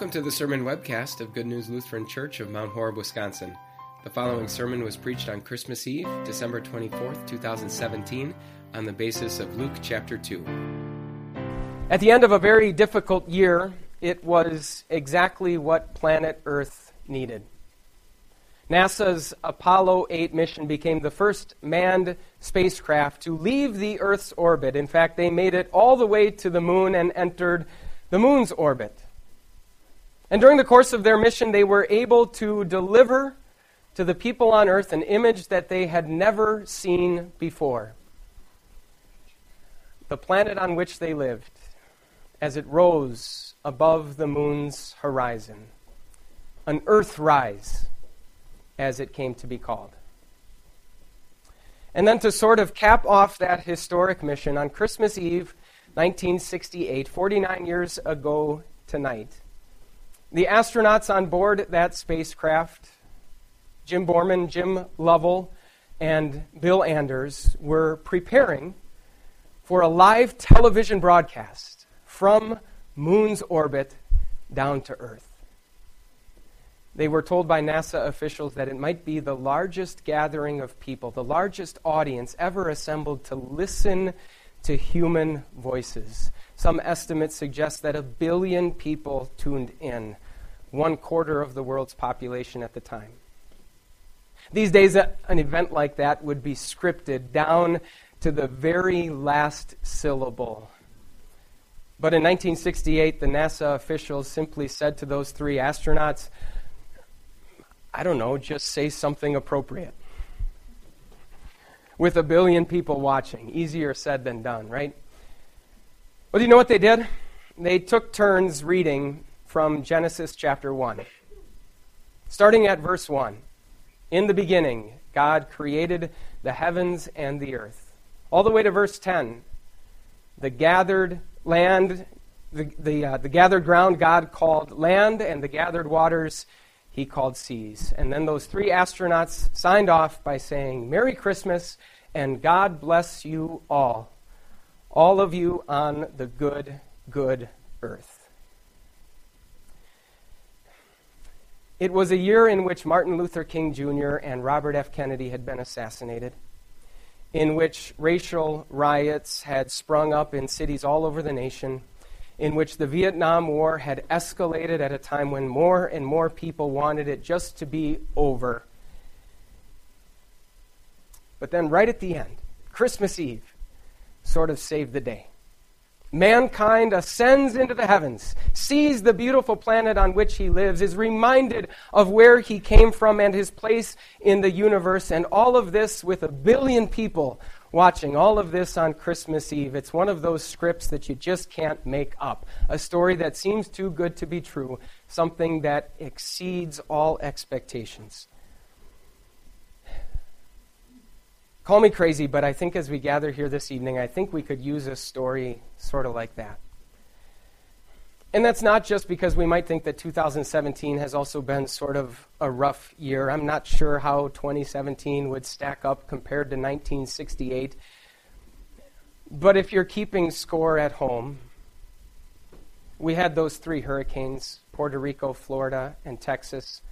Welcome to the sermon webcast of Good News Lutheran Church of Mount Horeb, Wisconsin. The following sermon was preached on Christmas Eve, December 24th, 2017, on the basis of Luke chapter 2. At the end of a very difficult year, it was exactly what planet Earth needed. NASA's Apollo 8 mission became the first manned spacecraft to leave the Earth's orbit. In fact, they made it all the way to the moon and entered the moon's orbit. And during the course of their mission, they were able to deliver to the people on earth an image that they had never seen before. The planet on which they lived as it rose above the moon's horizon. An Earthrise, as it came to be called. And then to sort of cap off that historic mission on Christmas Eve, 1968, 49 years ago tonight, the astronauts on board that spacecraft, Jim Borman, Jim Lovell, and Bill Anders, were preparing for a live television broadcast from Moon's orbit down to Earth. They were told by NASA officials that it might be the largest gathering of people, the largest audience ever assembled to listen to human voices. Some estimates suggest that a billion people tuned in, one quarter of the world's population at the time. These days, an event like that would be scripted down to the very last syllable. But in 1968, the NASA officials simply said to those three astronauts, I don't know, just say something appropriate. With a billion people watching. Easier said than done, right? Well, do you know what they did? They took turns reading from Genesis chapter 1. Starting at verse 1. In the beginning, God created the heavens and the earth. All the way to verse 10. The gathered land, the, the, uh, the gathered ground God called land, and the gathered waters he called seas. And then those three astronauts signed off by saying, Merry Christmas and God bless you all all of you on the good, good earth. It was a year in which Martin Luther King Jr. and Robert F. Kennedy had been assassinated, in which racial riots had sprung up in cities all over the nation, in which the Vietnam War had escalated at a time when more and more people wanted it just to be over. But then, right at the end, Christmas Eve, sort of saved the day. Mankind ascends into the heavens, sees the beautiful planet on which he lives, is reminded of where he came from and his place in the universe, and all of this with a billion people watching. All of this on Christmas Eve. It's one of those scripts that you just can't make up. A story that seems too good to be true, something that exceeds all expectations. Call me crazy, but I think as we gather here this evening, I think we could use a story sort of like that. And that's not just because we might think that 2017 has also been sort of a rough year. I'm not sure how 2017 would stack up compared to 1968. But if you're keeping score at home, we had those three hurricanes Puerto Rico, Florida, and Texas.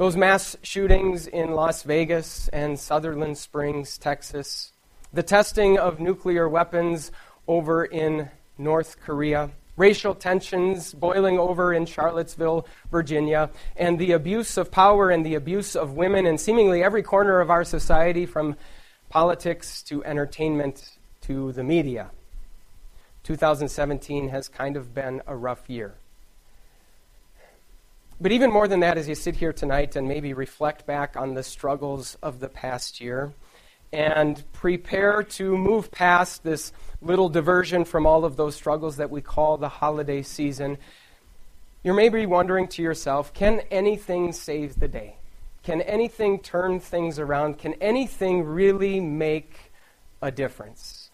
Those mass shootings in Las Vegas and Sutherland Springs, Texas, the testing of nuclear weapons over in North Korea, racial tensions boiling over in Charlottesville, Virginia, and the abuse of power and the abuse of women in seemingly every corner of our society, from politics to entertainment to the media. 2017 has kind of been a rough year. But even more than that, as you sit here tonight and maybe reflect back on the struggles of the past year and prepare to move past this little diversion from all of those struggles that we call the holiday season, you're maybe wondering to yourself can anything save the day? Can anything turn things around? Can anything really make a difference?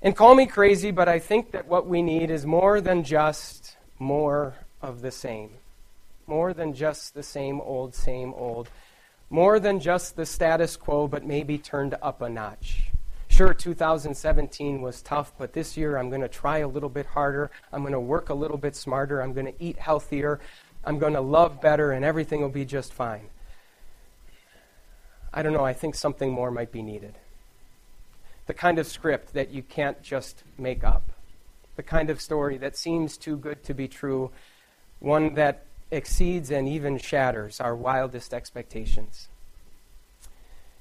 And call me crazy, but I think that what we need is more than just more of the same. More than just the same old, same old. More than just the status quo, but maybe turned up a notch. Sure, 2017 was tough, but this year I'm going to try a little bit harder. I'm going to work a little bit smarter. I'm going to eat healthier. I'm going to love better, and everything will be just fine. I don't know, I think something more might be needed. The kind of script that you can't just make up, the kind of story that seems too good to be true, one that exceeds and even shatters our wildest expectations.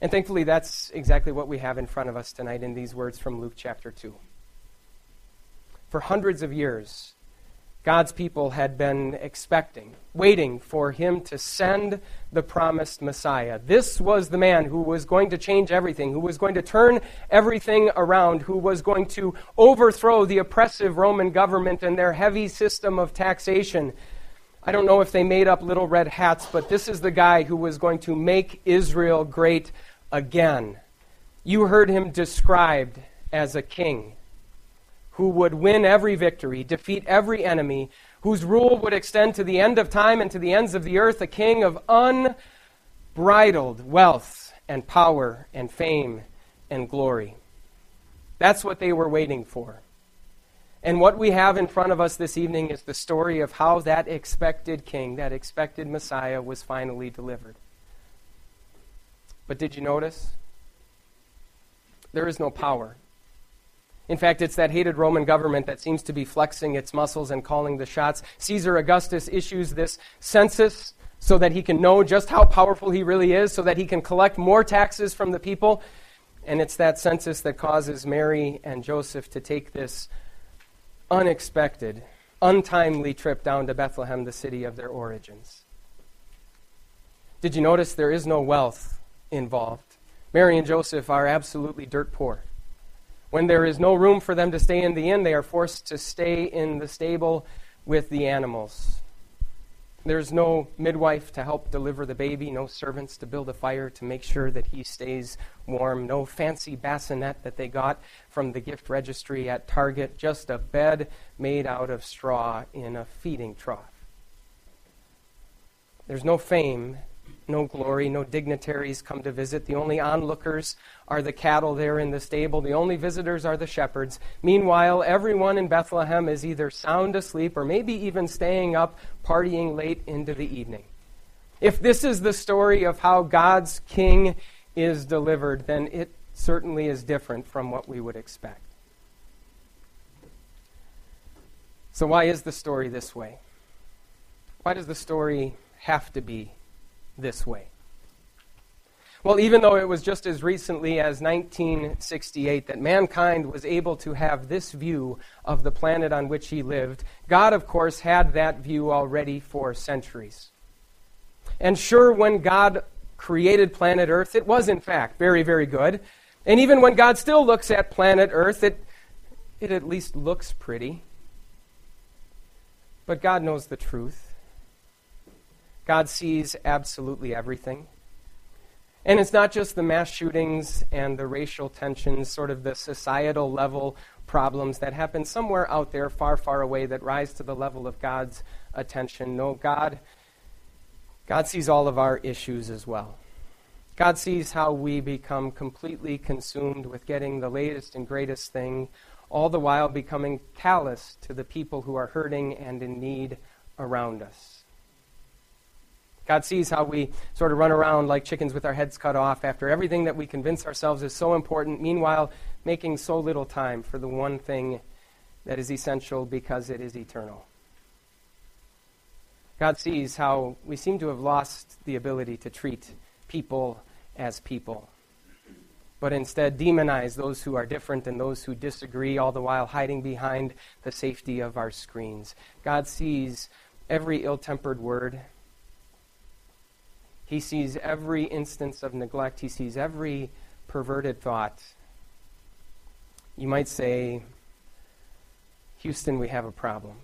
And thankfully, that's exactly what we have in front of us tonight in these words from Luke chapter 2. For hundreds of years, God's people had been expecting, waiting for him to send the promised Messiah. This was the man who was going to change everything, who was going to turn everything around, who was going to overthrow the oppressive Roman government and their heavy system of taxation. I don't know if they made up little red hats, but this is the guy who was going to make Israel great again. You heard him described as a king who would win every victory, defeat every enemy, whose rule would extend to the end of time and to the ends of the earth, a king of unbridled wealth and power and fame and glory. That's what they were waiting for. And what we have in front of us this evening is the story of how that expected king, that expected Messiah, was finally delivered. But did you notice? There is no power in fact, it's that hated Roman government that seems to be flexing its muscles and calling the shots. Caesar Augustus issues this census so that he can know just how powerful he really is, so that he can collect more taxes from the people. And it's that census that causes Mary and Joseph to take this unexpected, untimely trip down to Bethlehem, the city of their origins. Did you notice there is no wealth involved? Mary and Joseph are absolutely dirt poor. When there is no room for them to stay in the inn, they are forced to stay in the stable with the animals. There's no midwife to help deliver the baby, no servants to build a fire to make sure that he stays warm, no fancy bassinet that they got from the gift registry at Target, just a bed made out of straw in a feeding trough. There's no fame no glory, no dignitaries come to visit. The only onlookers are the cattle there in the stable. The only visitors are the shepherds. Meanwhile, everyone in Bethlehem is either sound asleep or maybe even staying up, partying late into the evening. If this is the story of how God's king is delivered, then it certainly is different from what we would expect. So, why is the story this way? Why does the story have to be this way. Well, even though it was just as recently as 1968 that mankind was able to have this view of the planet on which he lived, God, of course, had that view already for centuries. And sure, when God created planet Earth, it was, in fact, very, very good. And even when God still looks at planet Earth, it, it at least looks pretty. But God knows the truth. God sees absolutely everything. And it's not just the mass shootings and the racial tensions, sort of the societal level problems that happen somewhere out there, far, far away, that rise to the level of God's attention. No, God, God sees all of our issues as well. God sees how we become completely consumed with getting the latest and greatest thing, all the while becoming callous to the people who are hurting and in need around us. God sees how we sort of run around like chickens with our heads cut off after everything that we convince ourselves is so important, meanwhile, making so little time for the one thing that is essential because it is eternal. God sees how we seem to have lost the ability to treat people as people, but instead demonize those who are different and those who disagree, all the while hiding behind the safety of our screens. God sees every ill tempered word he sees every instance of neglect, he sees every perverted thought. You might say, Houston, we have a problem.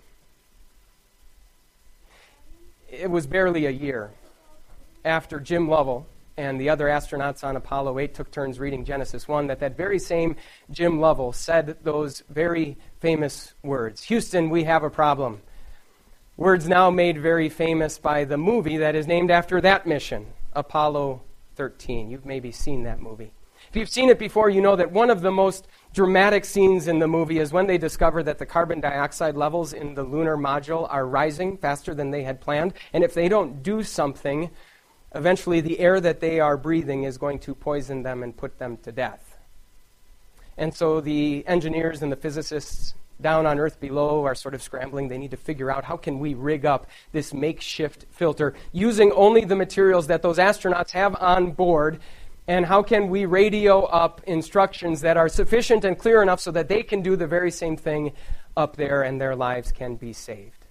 It was barely a year after Jim Lovell and the other astronauts on Apollo 8 took turns reading Genesis 1 that that very same Jim Lovell said those very famous words Houston, we have a problem. Words now made very famous by the movie that is named after that mission, Apollo 13. You've maybe seen that movie. If you've seen it before, you know that one of the most dramatic scenes in the movie is when they discover that the carbon dioxide levels in the lunar module are rising faster than they had planned. And if they don't do something, eventually the air that they are breathing is going to poison them and put them to death. And so the engineers and the physicists down on earth below are sort of scrambling they need to figure out how can we rig up this makeshift filter using only the materials that those astronauts have on board and how can we radio up instructions that are sufficient and clear enough so that they can do the very same thing up there and their lives can be saved?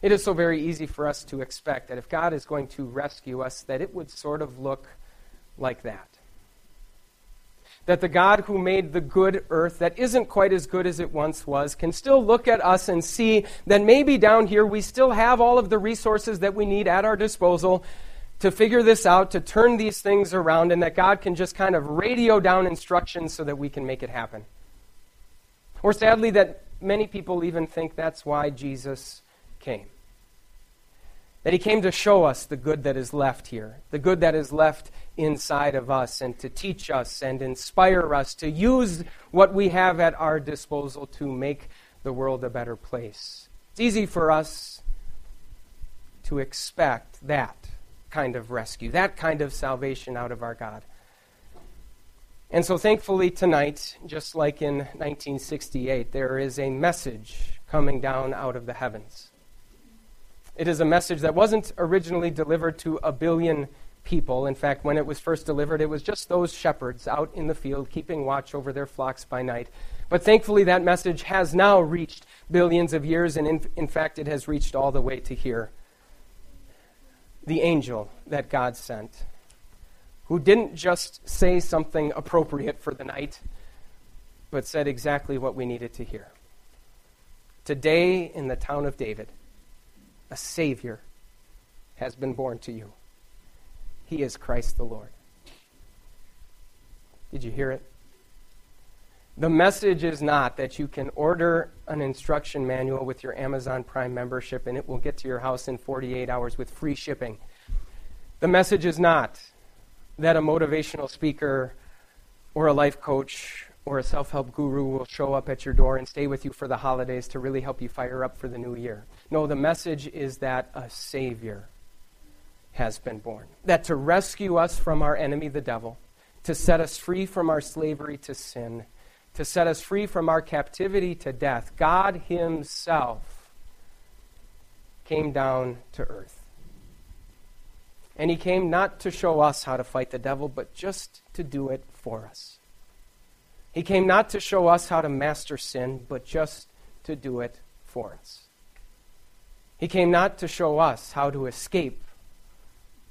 It is so very easy for us to expect that if God is going to rescue us, that it would sort of look like that. That the God who made the good earth, that isn't quite as good as it once was, can still look at us and see that maybe down here we still have all of the resources that we need at our disposal to figure this out, to turn these things around, and that God can just kind of radio down instructions so that we can make it happen. Or sadly, that many people even think that's why Jesus came. That he came to show us the good that is left here, the good that is left inside of us, and to teach us and inspire us to use what we have at our disposal to make the world a better place. It's easy for us to expect that kind of rescue, that kind of salvation out of our God. And so, thankfully, tonight, just like in 1968, there is a message coming down out of the heavens. It is a message that wasn't originally delivered to a billion people. In fact, when it was first delivered, it was just those shepherds out in the field keeping watch over their flocks by night. But thankfully, that message has now reached billions of years, and in, in fact, it has reached all the way to here the angel that God sent, who didn't just say something appropriate for the night, but said exactly what we needed to hear. Today, in the town of David, a Savior has been born to you. He is Christ the Lord. Did you hear it? The message is not that you can order an instruction manual with your Amazon Prime membership and it will get to your house in 48 hours with free shipping. The message is not that a motivational speaker or a life coach or a self help guru will show up at your door and stay with you for the holidays to really help you fire up for the new year. No, the message is that a Savior has been born. That to rescue us from our enemy, the devil, to set us free from our slavery to sin, to set us free from our captivity to death, God Himself came down to earth. And He came not to show us how to fight the devil, but just to do it for us. He came not to show us how to master sin, but just to do it for us. He came not to show us how to escape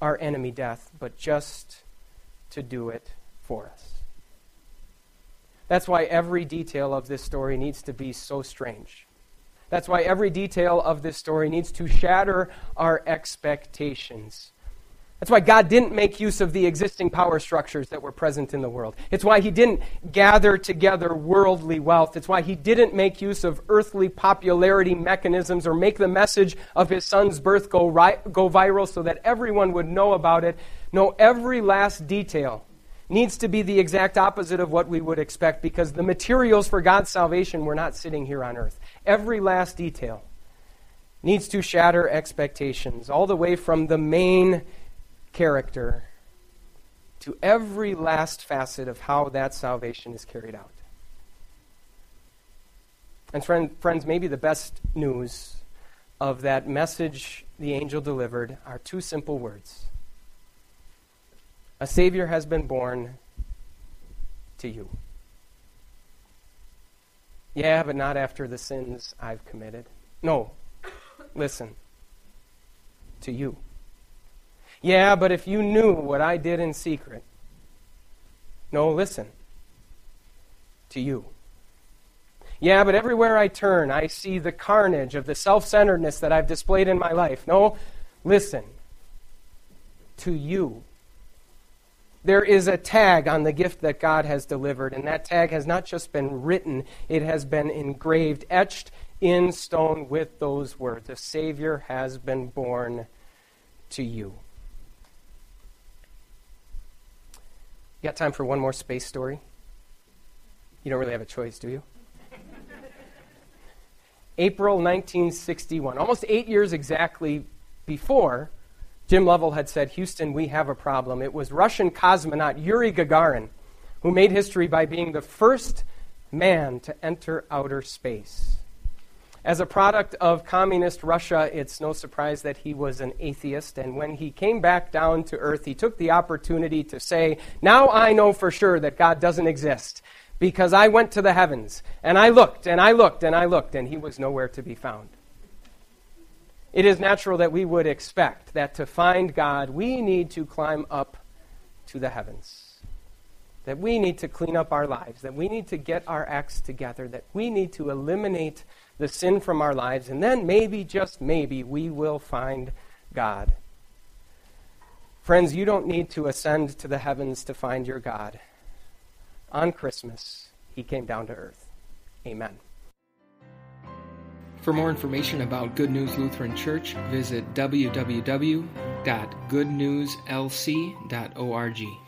our enemy death, but just to do it for us. That's why every detail of this story needs to be so strange. That's why every detail of this story needs to shatter our expectations. That's why God didn't make use of the existing power structures that were present in the world. It's why He didn't gather together worldly wealth. It's why He didn't make use of earthly popularity mechanisms or make the message of His Son's birth go, ri- go viral so that everyone would know about it. No, every last detail needs to be the exact opposite of what we would expect because the materials for God's salvation were not sitting here on earth. Every last detail needs to shatter expectations, all the way from the main character to every last facet of how that salvation is carried out. And friend, friends, maybe the best news of that message the angel delivered are two simple words a Savior has been born to you. Yeah, but not after the sins I've committed. No, listen. To you. Yeah, but if you knew what I did in secret. No, listen. To you. Yeah, but everywhere I turn, I see the carnage of the self centeredness that I've displayed in my life. No, listen. To you. There is a tag on the gift that God has delivered, and that tag has not just been written, it has been engraved, etched in stone with those words. A Savior has been born to you. You got time for one more space story? You don't really have a choice, do you? April 1961, almost eight years exactly before, Jim Lovell had said, Houston, we have a problem. It was Russian cosmonaut Yuri Gagarin who made history by being the first man to enter outer space. As a product of communist Russia, it's no surprise that he was an atheist. And when he came back down to earth, he took the opportunity to say, Now I know for sure that God doesn't exist because I went to the heavens and I looked and I looked and I looked and he was nowhere to be found. It is natural that we would expect that to find God, we need to climb up to the heavens. That we need to clean up our lives, that we need to get our acts together, that we need to eliminate the sin from our lives, and then maybe, just maybe, we will find God. Friends, you don't need to ascend to the heavens to find your God. On Christmas, he came down to earth. Amen. For more information about Good News Lutheran Church, visit www.goodnewslc.org.